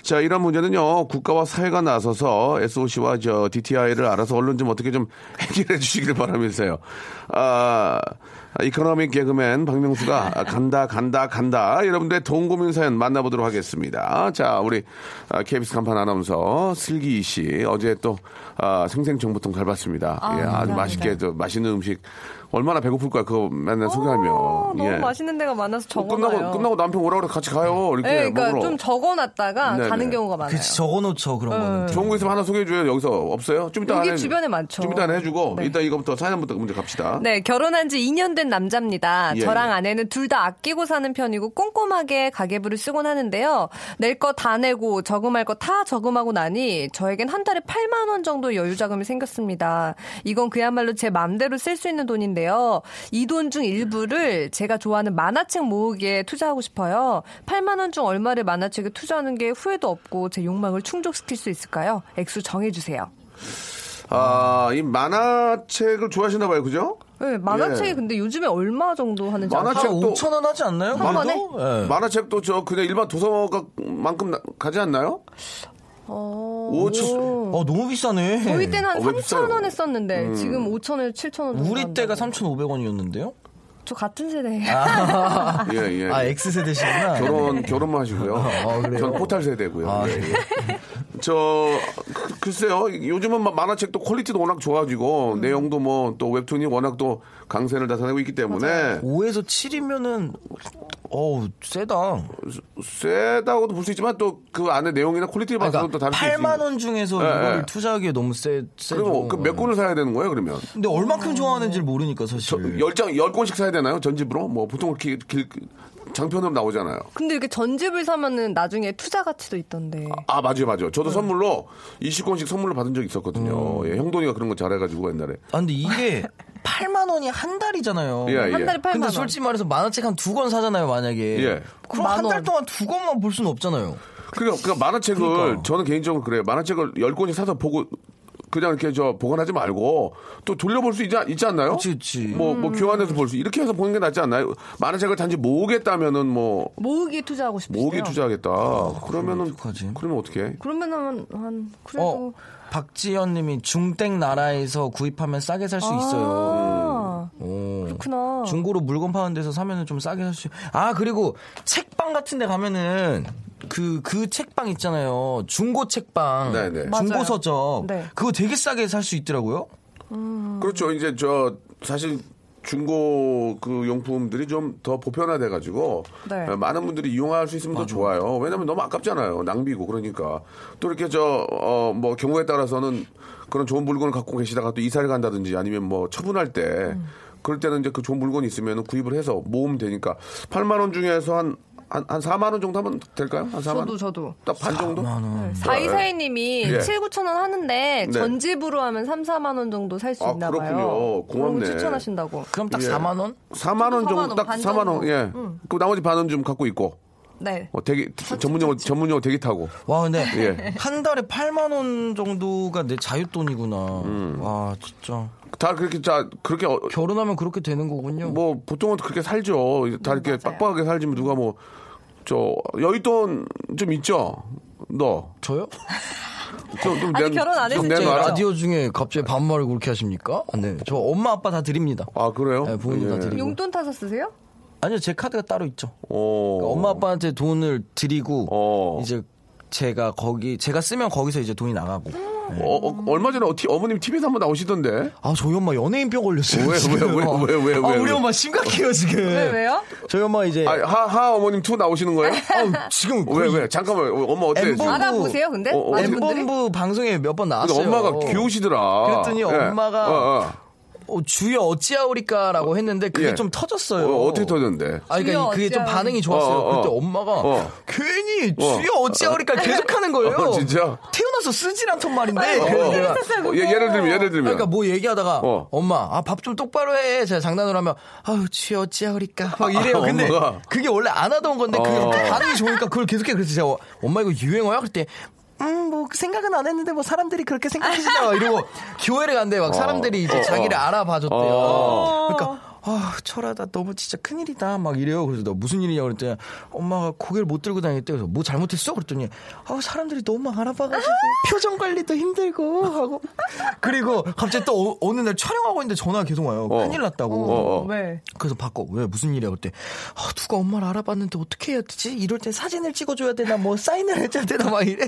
자, 이런 문제는요, 국가와 사회가 나서서 SOC와 저 DTI를 알아서 얼른 좀 어떻게 좀 [laughs] 해결해 주시길 바라면서요. 아, economic 개그맨 박명수가 간다 간다 간다 여러분들의 돈 고민 사연 만나보도록 하겠습니다. 자 우리 아, KBS 간판 아나운서 슬기 씨 어제 또 아, 생생정보통 잘 봤습니다. 아, 예, 아주 감사합니다. 맛있게 저 맛있는 음식 얼마나 배고플 거야 그거 맨날 소개하면 어, 너무 예. 맛있는 데가 많아서 적어놔요. 끝나고 끝나고 남편 오라고 그래 같이 가요 이렇게 네, 그러니까 먹으러. 좀 적어놨다가 네네. 가는 경우가 많아요. 그치, 적어놓죠, 그런 거는. 좋은 거 있으면 하나 소개해줘요. 여기서 없어요? 좀 이따 여기 안 해- 주변에 많죠. 좀 이따 안 해주고 네. 일단 이거부터 사연부터 먼저 갑시다. 네, 결혼한 지 2년 된 남자입니다. 예, 저랑 예. 아내는 둘 다 아끼고 사는 편이고 꼼꼼하게 가계부를 쓰곤 하는데요. 낼 거 다 내고 저금할 거 다 저금하고 나니 저에겐 한 달에 8만 원 정도 여유 자금이 생겼습니다. 이건 그야말로 제 맘대로 쓸 수 있는 돈인데 요. 이 돈 중 일부를 제가 좋아하는 만화책 모으기에 투자하고 싶어요. 8만 원 중 얼마를 만화책에 투자하는 게 후회도 없고 제 욕망을 충족시킬 수 있을까요? 액수 정해주세요. 아, 이 만화책을 좋아하시나 봐요, 그죠? 네, 만화책이 예. 근데 요즘에 얼마 정도 하는지 만화책- 아세요? 한 또- 5천 원 하지 않나요? 한 번에? 만화책도 저 그냥 일반 도서관만큼 나- 가지 않나요? 어, 오천- 오. 어, 너무 비싸네. 저희 때는 한 어, 왜 비싸요? 3천 원 했었는데 지금 5천 원, 7천 원. 정도 우리 때가 한다고. 3,500원이었는데요? 저 같은 세대예요. [laughs] 예, 예. 아, X세대시구나. 결혼, 결혼만 하시고요. 어, 그래요? 전 포탈 세대고요. 아, 예. 저, 그- 글쎄요. 요즘은 막 만화책도 quality도 워낙 좋아지고, 음. 내용도 뭐, 또 웹툰이 워낙 또 강세를 나타내고 있기 때문에, 5에서 7이면은, 어우, 세다. 세다고도 볼 수 있지만, 또 그 안에 내용이나 quality에 봐서는 또 다를 수 있어요. 8만 원 중에서 예, 이거를 예. 투자하기에 너무 세, 세죠. 그럼 그 몇 권을 사야 되는 거예요, 그러면? 근데 얼만큼 좋아하는지 를 모르니까 사실. 열 장, 열 권씩 사야 되나요? 전집으로? 뭐, 보통 길, 길, 장편으로 나오잖아요. 근데 이렇게 전집을 사면은 나중에 투자 가치도 있던데. 아, 맞아요, 맞아요. 저도 선물로 20권씩 선물로 받은 적이 있었거든요. 예, 형돈이가 그런 거 잘해가지고 옛날에. 아, 근데 이게 8만 원이 한 달이잖아요. 예, 한 예. 달에 8만 근데 원. 솔직히 말해서 만화책 한 두 권 사잖아요, 만약에. 예. 그럼 만한달 원. 동안 두 권만 볼 수는 없잖아요. 그러니까, 그러니까 만화책을 그러니까. 저는 개인적으로 그래요. 만화책을 10권씩 사서 보고 그냥 이렇게 저 보관하지 말고 또 돌려볼 수 있지, 있지 않나요? 그치, 그치. 뭐, 뭐 교환해서 볼 수, 이렇게 해서 보는 게 낫지 않나요? 만화책을 단지 모으겠다면은 뭐, 모으기 투자하고 싶으세요? 모으기 투자하겠다. 그러면은, 어떡하지? 그러면 어떻게? 그러면 한, 한 그래도 어, 박지연 님이 중땡 나라에서 구입하면 싸게 살 수 있어요. 아, 오. 그렇구나. 중고로 물건 파는 데서 사면은 좀 싸게 살 수. 아 그리고 책방 같은 데 가면은 그 그 책방 있잖아요. 중고 책방. 네네. 중고 서적. 네. 그거 되게 싸게 살 수 있더라고요. 그렇죠. 이제 저, 사실 중고 그 용품들이 좀 더 보편화돼 가지고 네. 어, 많은 분들이 이용할 수 있으면 더 좋아요. 왜냐면 너무 아깝잖아요. 낭비고 그러니까 또 이렇게 저뭐 경우에 따라서는 그런 좋은 물건을 갖고 계시다가 또 이사를 간다든지 아니면 뭐 처분할 때 음. 그럴 때는 이제 그 좋은 물건이 있으면 구입을 해서 모으면 되니까 8만 원 중에서 한 한, 한 4만 원 정도 하면 될까요? 한 4만 저도 원? 저도. 딱 반 정도? 사이사이님이 예. 7, 9천 원 하는데 네. 전집으로 하면 3, 4만 원 정도 살수 아, 있나 그렇군요. 봐요. 고맙네. 그런 거 추천하신다고. 그럼 딱 예. 4만 원? 4만 원 4만 정도 원, 딱반 4만 원. 정도. 예. 그 나머지 반은 좀 갖고 있고. 네. 어, 대기 전문용어 전문용어 대기 타고. 와 근데 예. 한 달에 8만 원 정도가 내 자윳돈이구나. 음. 와 진짜 다 그렇게 자 그렇게 어, 결혼하면 그렇게 되는 거군요. 뭐 보통은 그렇게 살죠. 다 이렇게 빡빡하게 살지만 누가 뭐 저 여윳돈 좀 있죠. 너. 저요? [laughs] 좀, 좀 아직 내- 결혼 안 내놔라. 라디오 중에 갑자기 반말을 그렇게 하십니까? 아, 네. 저 엄마 아빠 다 드립니다. 아 그래요? 네, 부모님 다 예. 드리고. 용돈 타서 쓰세요? 아니요, 제 카드가 따로 있죠. 어. 그러니까 엄마 아빠한테 돈을 드리고 어. 이제 제가 거기 제가 쓰면 거기서 이제 돈이 나가고. 네. 어, 어, 얼마 전에 어, 티- 어머님 TV에서 한번 나오시던데. 아 저희 엄마 연예인병 걸렸어요. 왜, 왜, 지금. 왜, 왜, 왜, 아, 왜, 우리 왜? 엄마 심각해요 지금. 왜, 왜요? 저희 엄마 이제 아, 하, 하 어머님 투 나오시는 거예요? 아, 지금 왜, 왜? 잠깐만, 엄마 어때요? 엠본부-? 알아보세요, 근데? 어, 어? 엠본부 방송에 몇 번 나왔어요. 엄마가 귀여우시더라. 그랬더니 예. 엄마가 어, 어. 어, 주여 어찌하오리까라고 했는데 그게 예. 좀 터졌어요. 어, 어떻게 터졌는데? 아, 그러니까 주여 그게 좀 반응이 좋았어요. 어, 어, 그때 어. 엄마가 어. 괜히 어. 주여 어찌하오리까 계속 하는 거예요. 어, 진짜? 태어나서 쓰질 않던 말인데. 어, 어. 어, 예, 예를 들면, 예를 들면. 그러니까 뭐 얘기하다가 어. 엄마 아 밥 좀 똑바로 해 제가 장난으로 하면 아유 주여 어찌하오리까 막 이래요 아, 근데 엄마가? 그게 원래 안 하던 건데 그게 어. 반응이 좋으니까 그걸 계속해 그래서 제가 엄마 이거 유행어야 그때 음, 뭐, 생각은 안 했는데, 뭐, 사람들이 그렇게 생각하시나, [laughs] 이러고, 교회를 간대, 막, 사람들이 이제 어, 자기를 어. 알아봐줬대요. 어. 그러니까, 아, 철하다, 너무 진짜 큰일이다, 막 이래요. 그래서 너 무슨 일이냐 그랬더니, 엄마가 고개를 못 들고 다녔대. 그래서 뭐 잘못했어? 그랬더니, 아, 사람들이 너무 알아봐가지고, 표정 관리도 힘들고, 하고. 그리고 갑자기 또 어, 어느 날 촬영하고 있는데 전화가 계속 와요. 어. 큰일 났다고. 어, 어. 왜? 그래서 바꿔. 왜 무슨 일이야? 그때 아, 누가 엄마를 알아봤는데 어떻게 해야 되지? 이럴 땐 사진을 찍어줘야 되나? 뭐 사인을 해줘야 되나? 막 이래.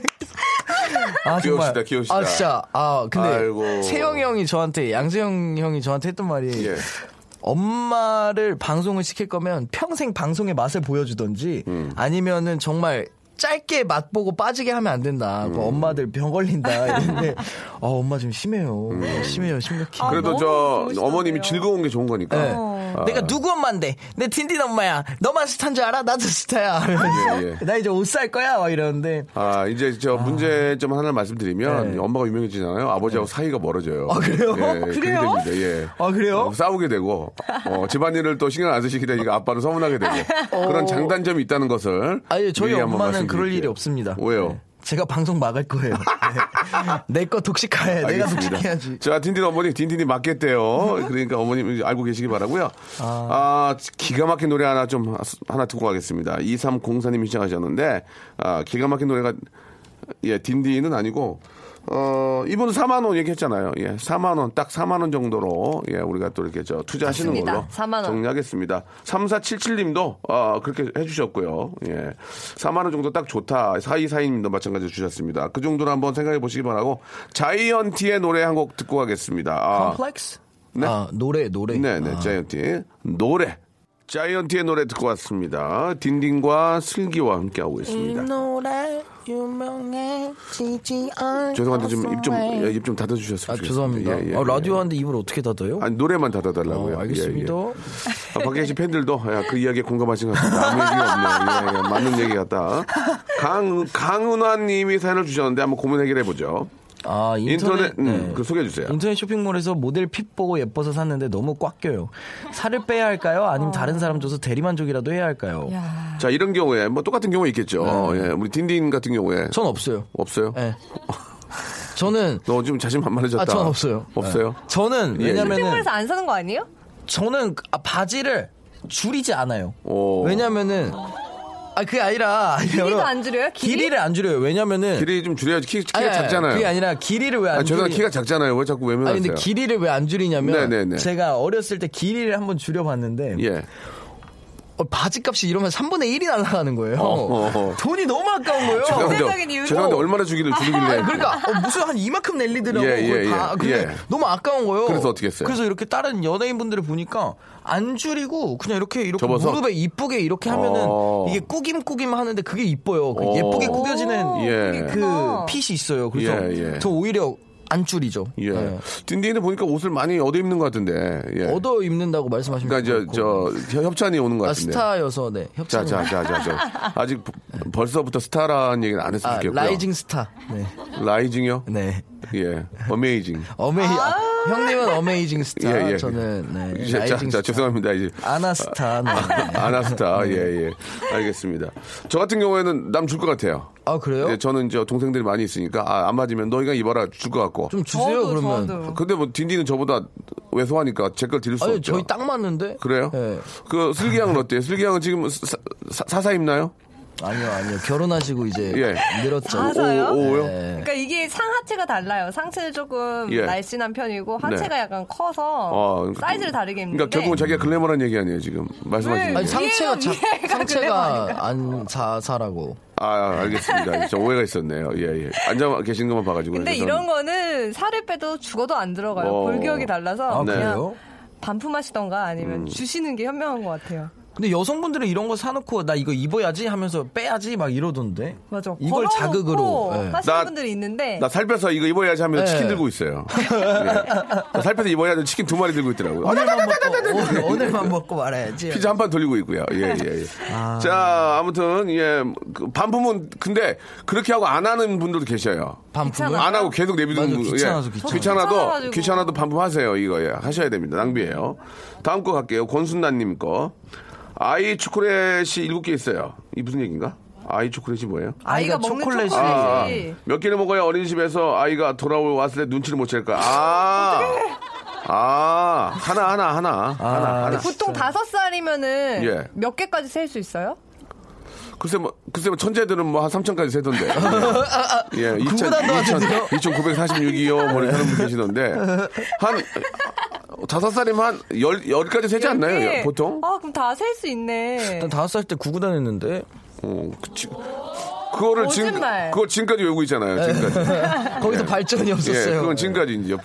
아 귀여우시다, 귀여우시다. 아 진짜. 아 근데 아이고. 세영이 형이 저한테 양세형 형이 저한테 했던 말이 예. 엄마를 방송을 시킬 거면 평생 방송의 맛을 보여주던지 음. 아니면은 정말 짧게 맛보고 빠지게 하면 안 된다. 음. 그 엄마들 병 걸린다. 이랬는데 [laughs] 아 엄마 좀 심해요. 심해요. 심각해. 아, 그래도 저 좋으시던데요. 어머님이 즐거운 게 좋은 거니까. 네. 아. 내가 누구 엄마인데 내 딘딘 엄마야 너만 스타인 줄 알아? 나도 스타야 예, 예. 나 이제 옷 살 거야 막 이러는데 아, 이제 저 문제점 하나를 말씀드리면 네. 엄마가 유명해지잖아요. 아버지하고 사이가 멀어져요. 아, 그래요? 예, [laughs] 그래요? 예. 아, 그래요? 어, 싸우게 되고 어, 집안일을 또 신경 안 쓰시게 되니까 아빠는 서운하게 되고 그런 장단점이 있다는 것을 어. 아니 저희 엄마는 그럴. 일이 없습니다 왜요? 네. 제가 방송 막을 거예요 [laughs] 내거 독식해 내가 독식해야지 자, 딘딘 어머니, 딘딘이 맞겠대요. 그러니까 어머님 알고 계시기 바라고요. 아, 기가 막힌 노래 하나 좀 하나 듣고 가겠습니다. 2304님이 시작하셨는데 아, 기가 막힌 노래가 예, 딘딘은 아니고 어, 이분은 4만 원 얘기했잖아요. 예, 4만 원, 딱 4만 원 정도로 예, 우리가 또 이렇게 저 투자하시는 맞습니다. 걸로 4만 원. 정리하겠습니다. 3477님도 어, 그렇게 해주셨고요. 예, 4만 원 정도 딱 좋다. 4242님도 마찬가지로 주셨습니다. 그 정도로 한번 생각해 보시기 바라고 자이언티의 노래 한 곡 듣고 가겠습니다. 아, 컴플렉스 네? 아 노래 노래 네, 네, 아. 자이언티 노래. 자이언티의 노래 듣고 왔습니다. 딘딘과 슬기와 함께하고 있습니다. 노래 유명해지지 않 죄송한데 좀 입좀입좀 닫아주셨으면 아 좋겠습니다. 죄송합니다 예, 예, 아, 예. 라디오 하는데 입을 어떻게 닫아요? 아니 노래만 닫아달라고요. 어, 알겠습니다. 예, 예. 아, 밖에 계신 팬들도 야, 그 이야기에 공감하신 것 같습니다. 아무 얘기가 없네요. 예, 예, 맞는 얘기 같다. 강 강은화님이 사연을 주셨는데 한번 고민 해결해 보죠. 아 인터넷, 인터넷 음, 네. 그 소개해 주세요. 인터넷 쇼핑몰에서 모델 핏 보고 예뻐서 샀는데 너무 꽉 껴요. 살을 빼야 할까요? 아니면 다른 사람 줘서 대리만족이라도 해야 할까요? 야. 자 이런 경우에 뭐 똑같은 경우 있겠죠. 네. 예, 우리 딘딘 같은 경우에 전 없어요. 없어요. 네. [laughs] 저는 너 지금 자신만만해졌다. 아, 전 없어요. 없어요. 네. 저는 예, 예. 왜냐면은 쇼핑몰에서 안 사는 거 아니에요? 저는 아, 바지를 줄이지 않아요. 오. 왜냐면은 아 그게 아니라 길이도 안 줄여요? 길이? 길이 를 안 줄여요. 왜냐면은 길이 좀 줄여야지. 키, 키가 아니, 아니, 작잖아요. 그게 아니라 길이를 왜안 아, 죄송한 줄이? 키가 작잖아요. 왜 자꾸 아니 외면하세요? 근데 길이를 왜 안 줄이냐면 네네네. 제가 어렸을 때 길이를 한번 줄여봤는데 예. 어, 바지값이 이러면 3분의 1이 날아가는 거예요. 어, 어. 돈이 너무 아까운 거예요. 이유로. 죄송한데 얼마나 주기를 줄이길래. 아니, 그러니까 어, 무슨 한 이만큼 낼리더라고. 예, 예, 그걸 다. 예, 예. 너무 아까운 거예요. 그래서 어떻게 했어요? 그래서 이렇게 다른 연예인분들을 보니까 안 줄이고 그냥 이렇게 이렇게 접어서? 무릎에 이쁘게 이렇게 하면은 어. 이게 꾸김꾸김 하는데 그게 이뻐요. 그 어. 예쁘게 구겨지는 예. 그 핏이 있어요. 그래서 예, 예. 저 오히려 안 줄이죠. 예. 네. 딘딘은 보니까 옷을 많이 얻어 입는 것 같은데. 예. 얻어 입는다고 말씀하시면 그러니까 저, 저 협찬이 오는 것 아, 같은데. 스타여서 네 자, 협찬. 자, 자, 자, 자. 아직 버- 벌써부터 스타라는 얘기는 안 했으면 아, 좋겠고요. rising star. 네. rising이요? 네. 예. amazing. 어메이 아, 형님은 어메이징 스타. 예, 예. 저는 네. 자, 자, 자, 스타. 죄송합니다. 이제. 아나스타. 네. 아나스타. 예, 예. 알겠습니다. 저 같은 경우에는 남 줄 것 같아요. 아 그래요? 예, 저는 이제 동생들이 많이 있으니까 아, 안 맞으면 너희가 입어라 줄 것 같고. 좀 주세요 저도, 그러면. 저도. 근데 뭐 딘딘은 저보다 왜소하니까 제 걸 드릴 수 아니 없죠. 저희 딱 맞는데. 그래요? 네. 그 슬기 양은 어때요? 슬기 양은 지금 사, 사, 사사 입나요? 아니요, 아니요. 결혼하시고 이제 예. 늘었죠. 자서요? 오, 오요? 네. 그러니까 이게 상하체가 달라요. 상체는 조금 예. 날씬한 편이고 하체가 네. 약간 커서 어, 사이즈를 다르게 입는데 그러니까 결국은 자기가 글래머란 얘기 아니에요 지금 말씀하시는 왜? 아니 게. 상체가 자, 상체가 안 사 사라고. 아 알겠습니다. 저 오해가 있었네요. 예 예. 앉아 계신 것만 봐 가지고. 근데 그래서 이런 거는 살을 빼도 죽어도 안 들어가요. 어. 골격이 달라서 아, 그냥 그래요? 반품하시던가 아니면 음. 주시는 게 현명한 것 같아요. 근데 여성분들은 이런 거 사놓고 나 이거 입어야지 하면서 빼야지 막 이러던데. 맞아. 이걸 자극으로. 예. 하시는 나- 분들이 있는데 나 살 빼서 이거 입어야지 하면 네. 치킨 들고 있어요. 예. 살 빼서 입어야지 치킨 두 마리 들고 있더라고요. 오늘만 먹고 오- 오늘만 먹고 말아야지. 피자 한 판 돌리고 있고요. 예, 예, 예. 자, 아무튼, 예, 그 반품은, 근데, 그렇게 하고 안 하는 분들도 계셔요. 반품을 귀찮아요. 안 하고 계속 내비두는 맞아, 분. 귀찮아서 예. 귀찮아. 귀찮아도, 귀찮아가지고. 귀찮아도 반품하세요. 이거, 예. 하셔야 됩니다. 낭비예요 다음 거 갈게요. 권순나님 거. 아이 초콜릿이 일곱 개 있어요. 이 무슨 얘기인가? 아이 초콜릿이 뭐예요? 아이가, 아이가 먹는 초콜릿이- 아, 몇 개를 먹어야 어린이집에서 아이가 돌아왔을 때 눈치를 못 챌까? 아, 아, 하나, 하나, 하나, 하나, 하나. 보통 다섯 살이면은 예. 몇 개까지 셀 수 있어요? 글쎄 뭐, 글쎄 뭐, 천재들은 뭐 한 3천까지 세던데. [laughs] 예, 2 구구단도 하던데요? 2,946이요. 뭐, 이렇게 하는 분 계시던데. 한, 다섯 살이면 한 열, 열까지 세지 않나요? 예. 보통? 아 그럼 다 셀 수 있네. 난 다섯 살 때 구구 다녔는데 어, 그치. 그거를 지금. 그걸 지금까지 외우고 있잖아요, 지금까지. [laughs] 거기서 발전이 예, 없었어요. 그건 지금까지 이제.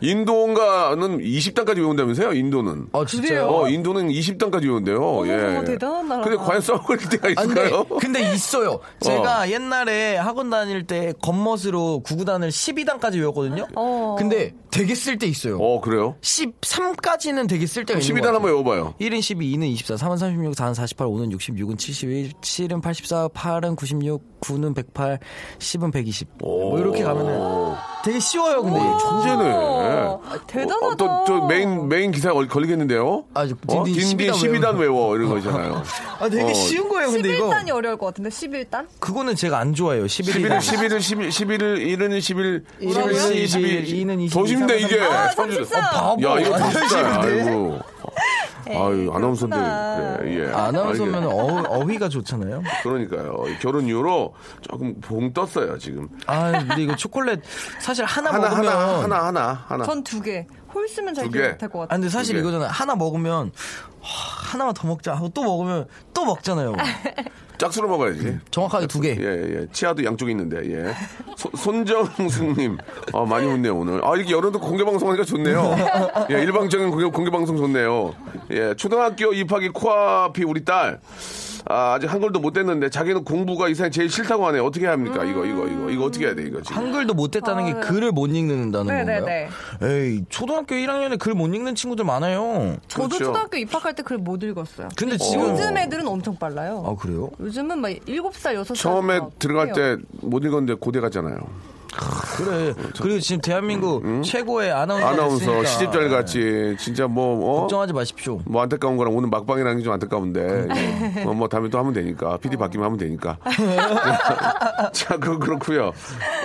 인도인가는 20단까지 외운다면서요, 인도는. 아 진짜요? 어, 인도는 20단까지 외운대요. 예. 대단한 나라다. 근데 과연 써버릴 때가 아, 근데, 있을까요? 근데 있어요. 제가 옛날에 학원 다닐 때 겉멋으로 구구단을 12단까지 외웠거든요. 어. 근데 되게 쓸 때 있어요. 어, 그래요? 13까지는 되게 쓸 때가 있는 12단 것 같아요. 한번 외워봐요. 1은 12, 2는 24, 3은 36, 4는 48, 5는 60, 6은 71, 7은 84, 8은 96, 9는 108, 10은 120. 뭐 이렇게 가면은 되게 쉬워요, 근데. 오, 천재네. 아, 대단하다. 어, 어, 또, 저 main, main 기사에 걸리겠는데요? 아, 저, 어? 딘딘 어? 12단, 12단 외워. 이런 거잖아요. [laughs] 아, 되게 어. 쉬운 거예요, 근데 11단이 이거. 11단이 어려울 것 같은데, 11단? 그거는 제가 안 좋아해요, 11단. 11을, 12, 11은 11, 11, 11, 11, 11, 11, 11, 11, 11, 11, 11, 11, 11, 11, 11, 11, 11, 11, 11, 11, 예, 아유, 아나운서인데. 그래, 예. 아, 아나운서면 어, 혀가 좋잖아요. 그러니까요. 결혼 이후로 조금 봉 떴어요, 지금. 아, 근데 이거 초콜릿 사실 하나, 하나 먹으면 하나 하나 하나. 하나. 전 두 개. 홀 쓰면 잘 기억 못할 것 같아요. 아, 근데 사실 이거잖아요. 하나 먹으면 하나만 더 먹자 하고 또 먹으면 또 먹잖아요. [laughs] 짝수로 먹어야지. 정확하게 두 개. 예, 예. 치아도 양쪽에 있는데, 예. 소- 손정숙님. 아, 많이 웃네요, 오늘. 아, 이렇게 여러분들 공개방송 하니까 좋네요. 예, 일방적인 공개, 공개방송 좋네요. 예, 초등학교 입학이 코앞이 우리 딸. 아, 아직 한글도 못 됐는데, 자기는 공부가 이 세상에 제일 싫다고 하네. 어떻게 해야 합니까? 이거, 이거, 이거. 이거 어떻게 해야 돼, 이거 지금. 한글도 못 됐다는 게 글을 못 읽는다는 네, 네, 건가요? 네. 에이, 초등학교 1학년에 글 못 읽는 친구들 많아요. 저도 그렇죠. 초등학교 입학할 때 글 못 읽었어요. 근데 지금 요즘 애들은 엄청 빨라요. 아, 그래요? 요즘은 막 7살, 6살. 처음에 들어갈 때 못 읽었는데 고대 갔잖아요. 그래. 그리고 지금 대한민국 최고의 아나운서 아나운서, 시집잘 같이, 진짜 뭐, 어? 걱정하지 마십시오. 뭐 안타까운 거랑 오늘 막방이라는 게 좀 안타까운데 예. 뭐, 뭐 다음에 또 하면 되니까 PD 바뀌면 하면 되니까 [laughs] [laughs] 자 그, 그렇고요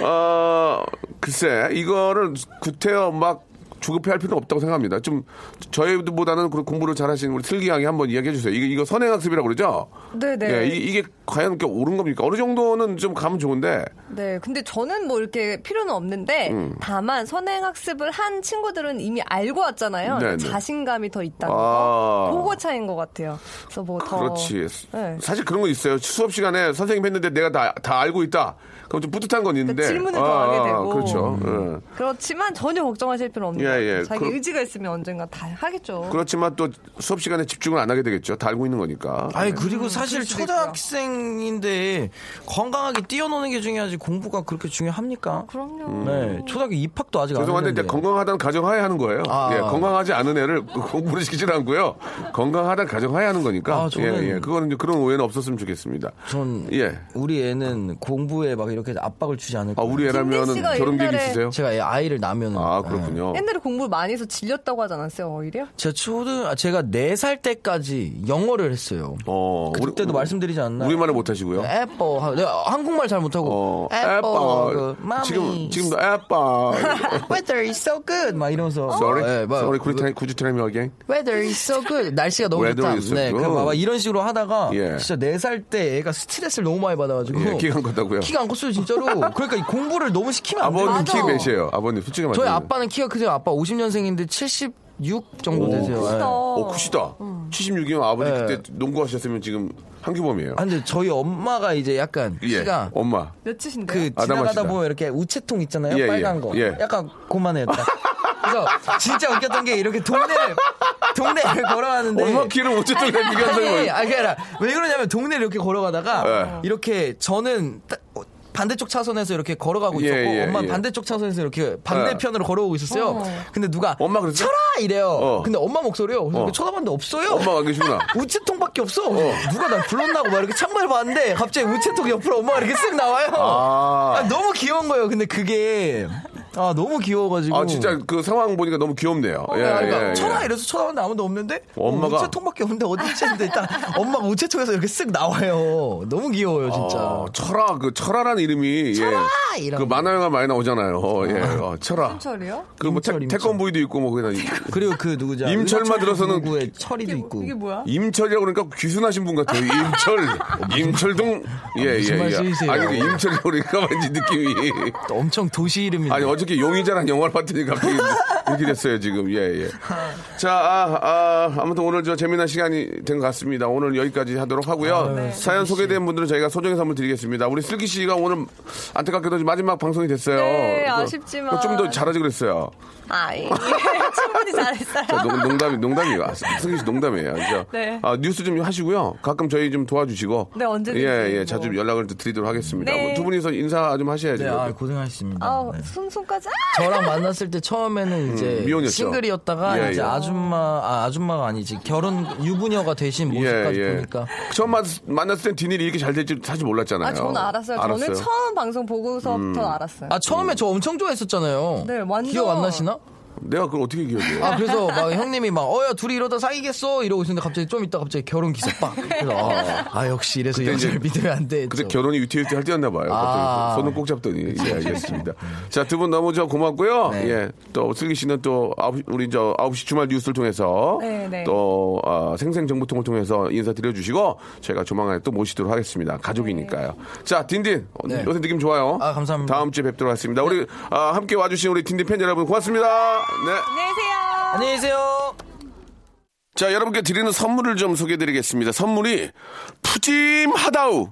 어 글쎄 이거를 구태여 막 주급해 할 필요는 없다고 생각합니다. 좀 저희보다는 그 공부를 잘하시는 우리 슬기 양이 한번 이야기해 주세요. 이거 이거 선행학습이라고 그러죠? 네네. 예, 이, 게 과연 이렇게 옳은 겁니까? 어느 정도는 좀 가면 좋은데 네, 근데 저는 뭐 이렇게 필요는 없는데 음. 다만 선행학습을 한 친구들은 이미 알고 왔잖아요. 네네. 자신감이 더 있다는 아. 거. 그거 차이인 것 같아요. 그래서 뭐 더. 그렇지. 네. 사실 그런 거 있어요. 수업 시간에 선생님 했는데 내가 다, 다 알고 있다. 그럼 좀 뿌듯한 건 있는데. 질문을 더 하게 되고. 그렇죠. 예. 그렇지만 전혀 걱정하실 필요 없는 예. 예. 자기 그럼- 의지가 있으면 언젠가 다 하겠죠. 그렇지만 또 수업 시간에 집중을 안 하게 되겠죠. 다 알고 있는 거니까. 아니 그리고 사실 그럴 수도 초등학생인데 건강하게 뛰어노는 게 중요하지 공부가 그렇게 중요합니까? 그럼요. 네, 초등학교 입학도 아직 안 죄송한데 이제. 건강하다는 가정하에 하는 거예요. 아. 예, 건강하지 않은 애를 [laughs] 공부를 시키지는 않고요. 건강하다는 가정하에 하는 거니까. 아, 저는- 예, 예. 그거는 이제 그런 오해는 없었으면 좋겠습니다. 전 예. 우리 애는 공부에 막 이렇게 압박을 주지 않을 아, 거예요. 우리 애라면은 씨가 결혼 계획 옛날에- 있으세요? 제가 애 아이를 낳으면 아, 그렇군요. 옛날에 초등학교를 공부를 많이 해서 질렸다고 하지 않았어요, 오히려? 제가 초등 아, 제가 4살 때까지 영어를 했어요. 어, 우리- 그때도 말씀드리지 않나요? 우리말을 못 하시고요. 하- 내가 한국말 잘 못하고. 어. 애빠. 그. 지금 지금도 애빠. [laughs] Weather is so good. 막 이러면서. Sorry, 예, 막 sorry, could you tell- could you tell me again? Weather is so good. 날씨가 너무 Weather 좋다. is so 네, good. 그막 이런 식으로 하다가 예. 진짜 4살 때 애가 스트레스를 너무 많이 받아가지고 예, 키가 안 컸다고요? 키가 안 컸어요 진짜로. 그러니까 이 공부를 너무 시키면 안 돼요. 아버님. 키 몇이에요? 아버님 솔직히 말해. 저희 아빠는 키가 크세요. 아빠 50년생인데 76 정도 되세요. 크다. 예. 오, 크시다. 76이면 아버지 네. 그때 농구하셨으면 지금 한규범이에요. 아, 근데 저희 엄마가 이제 약간 예. 키가 엄마. 몇이신데요? 그 아담하시다. 지나가다 보면 이렇게 우체통 있잖아요. 예, 빨간 예, 거. 예. 약간 그만해요. 딱. 그래서 진짜 웃겼던 게 이렇게 동네를 동네를 걸어가는데 엄마 키를 어쨌든 비교한 사람이 아니, 아니, 아니라 왜 그러냐면 동네를 이렇게 걸어가다가 예. 이렇게 저는 따- 어, 반대쪽 차선에서 이렇게 걸어가고 예, 있었고 예, 엄마 는 예. 반대쪽 차선에서 이렇게 반대편으로 걸어오고 있었어요. 근데 누가 엄마 그랬어요? 쳐라 이래요. 어. 근데 엄마 목소리요. 그래서 어. 쳐다봤는데 없어요. 엄마가 안 계시구나. [laughs] 우체통밖에 없어. 누가 날 불렀나고 막 이렇게 창문을 봤는데 갑자기 우체통 옆으로 엄마가 이렇게 쓱 나와요. 아. 아, 너무 귀여운 거예요. 근데 그게 아 너무 귀여워가지고. 아 진짜 그 상황 보니까 너무 귀엽네요. 어, 예, 그러니까 예, 예. 쳐라 이래서 쳐다봤는데 아무도 없는데 엄마가- 어, 우체통밖에 없는데 어디 있지 했는데 일단 엄마가 우체통에서 이렇게 쓱 나와요. 너무 귀여워요 진짜. 어, 철아 그 철아라는 이름이 철아! 예. 이런 그 만화 영화 많이 나오잖아요. 예. 어, 철아. 철이요? 그뭐. 태권부이도 있고 뭐 그냥 [laughs] 그리고 그 누구죠? 임철만 들어서는 철이도 있고. 이게 뭐야? 임철이라고 그러니까 귀순하신 분 같아요. 임철, [laughs] 임철동, 예, 무슨 예, 말씀이세요? 예. 아니, 그 임철이라고 그러니까 왠지 느낌이. 또 엄청 도시 이름인데. 아니, 어저께 용의자란 영화를 봤더니 갑자기 이렇게 됐어요, 지금. 예, 예. 자, 아, 아, 아무튼 오늘 저 재미난 시간이 된 것 같습니다. 오늘 여기까지 하도록 하고요. 사연 소개된 분들은 저희가 소정의 선물 드리겠습니다. 우리 슬기 씨가 오늘 안타깝게도 마지막 방송이 됐어요. 네, 아쉽지만. 그거 좀더 잘하지 그랬어요. 아이, [laughs] 충분히 잘했어요. 자, 농, 농담이, 농담이에요. 아, 승기 씨 농담이에요. 그죠? 네. 아, 뉴스 좀 하시고요. 가끔 저희 좀 도와주시고. 네, 언제든지 예, 예. 뭐. 자주 연락을 또 드리도록 하겠습니다. 네. 뭐두 분이서 인사 좀 하셔야죠. 네, 아, 고생하셨습니다. 아, 네. 손손까지. 아! 저랑 만났을 때 처음에는 이제 미혼이었죠. 싱글이었다가 예, 이제 예. 아줌마 아 아줌마가 아니지 결혼 유부녀가 되신 모습까지 보니까 처음 만- 만났을 땐 뒷일이 이렇게 잘 될 줄 사실 몰랐잖아요. 아, 저는 알았어요. 저는 처음 방송 보고서부터 알았어요. 아 처음에 저 엄청 좋아했었잖아요. 네, 완전- 기억 안 나시나? 내가 그걸 어떻게 기억해요? 아 그래서 막 형님이 막 어야 둘이 이러다 사귀겠어 이러고 있었는데 갑자기 좀 있다 갑자기 결혼 기사 빡. 그래서 아, 아, 역시 이래서 여자를 믿으면 안 돼. 그때 결혼이 위태위태 할 때였나 봐요. 아. 손을 꼭 잡더니. 예, 알겠습니다. 자, 두 분 너무 저 고맙고요. 네. 예. 또 슬기 씨는 또 아홉, 우리 저 9시 주말 뉴스를 통해서 네, 네. 또 아, 생생정보통을 통해서 인사드려 주시고 저희가 조만간에 또 모시도록 하겠습니다. 가족이니까요. 자, 딘딘. 네. 요새 느낌 좋아요. 아, 감사합니다. 다음 주에 뵙도록 하겠습니다. 우리 아, 함께 와주신 우리 딘딘 팬 여러분 고맙습니다. 네. 안녕히 계세요. 안녕히 계세요. 자, 여러분께 드리는 선물을 좀 소개해 드리겠습니다. 선물이 푸짐하다우.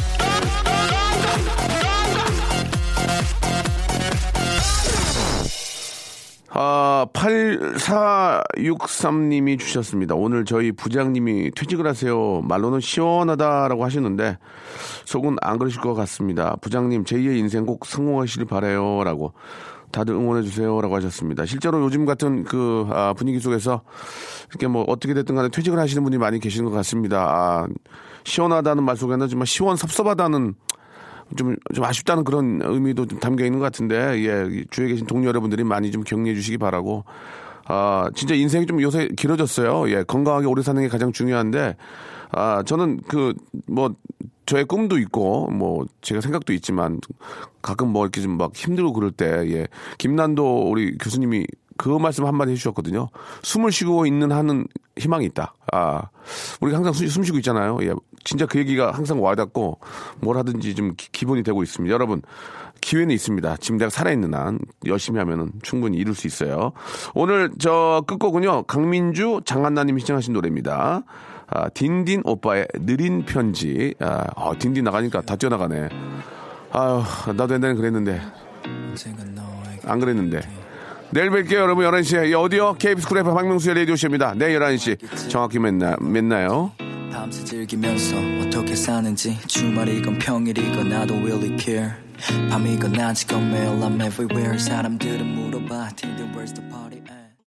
아, 8463님이 주셨습니다. 오늘 저희 부장님이 퇴직을 하세요. 말로는 시원하다라고 하시는데 속은 안 그러실 것 같습니다. 부장님 제2의 인생 꼭 성공하시길 바래요. 라고 다들 응원해 주세요라고 하셨습니다. 실제로 요즘 같은 그 아, 분위기 속에서 이렇게 뭐 어떻게 됐든 간에 퇴직을 하시는 분이 많이 계시는 것 같습니다. 아, 시원하다는 말 속에는 정말 시원 섭섭하다는 좀, 좀 아쉽다는 그런 의미도 좀 담겨 있는 것 같은데, 예, 주위에 계신 동료 여러분들이 많이 좀 격려해 주시기 바라고, 아, 진짜 인생이 좀 요새 길어졌어요. 예, 건강하게 오래 사는 게 가장 중요한데, 아, 저는 그, 뭐, 저의 꿈도 있고, 뭐, 제가 생각도 있지만, 가끔 뭐 이렇게 좀 막 힘들고 그럴 때, 예, 김난도 우리 교수님이 그 말씀 한마디 해주셨거든요. 숨을 쉬고 있는 한은 희망이 있다. 아, 우리가 항상 숨, 숨 쉬고 있잖아요. 예, 진짜 그 얘기가 항상 와닿고 뭘 하든지 좀 기, 기본이 되고 있습니다. 여러분, 기회는 있습니다. 지금 내가 살아있는 한 열심히 하면은 충분히 이룰 수 있어요. 오늘 저 끝곡은요. 강민주, 장한나님이 시청하신 노래입니다. 아, 딘딘 오빠의 느린 편지. 아, 아, 딘딘 나가니까 다 뛰어나가네. 아유, 나도 옛날엔 그랬는데. 안 그랬는데. 내일 뵐게요, 여러분. 11시에. 이 어디요? KBS 쿨 FM 박명수의 라디오쇼입니다. 내일 11시. 정확히 맨나, 맨나요? 밤새 즐기면서 어떻게 사는지 주말이건 평일이건 나도 really care 밤이건 낮이건 매일 I'm everywhere 사람들은 물어봐 Till the where's the party at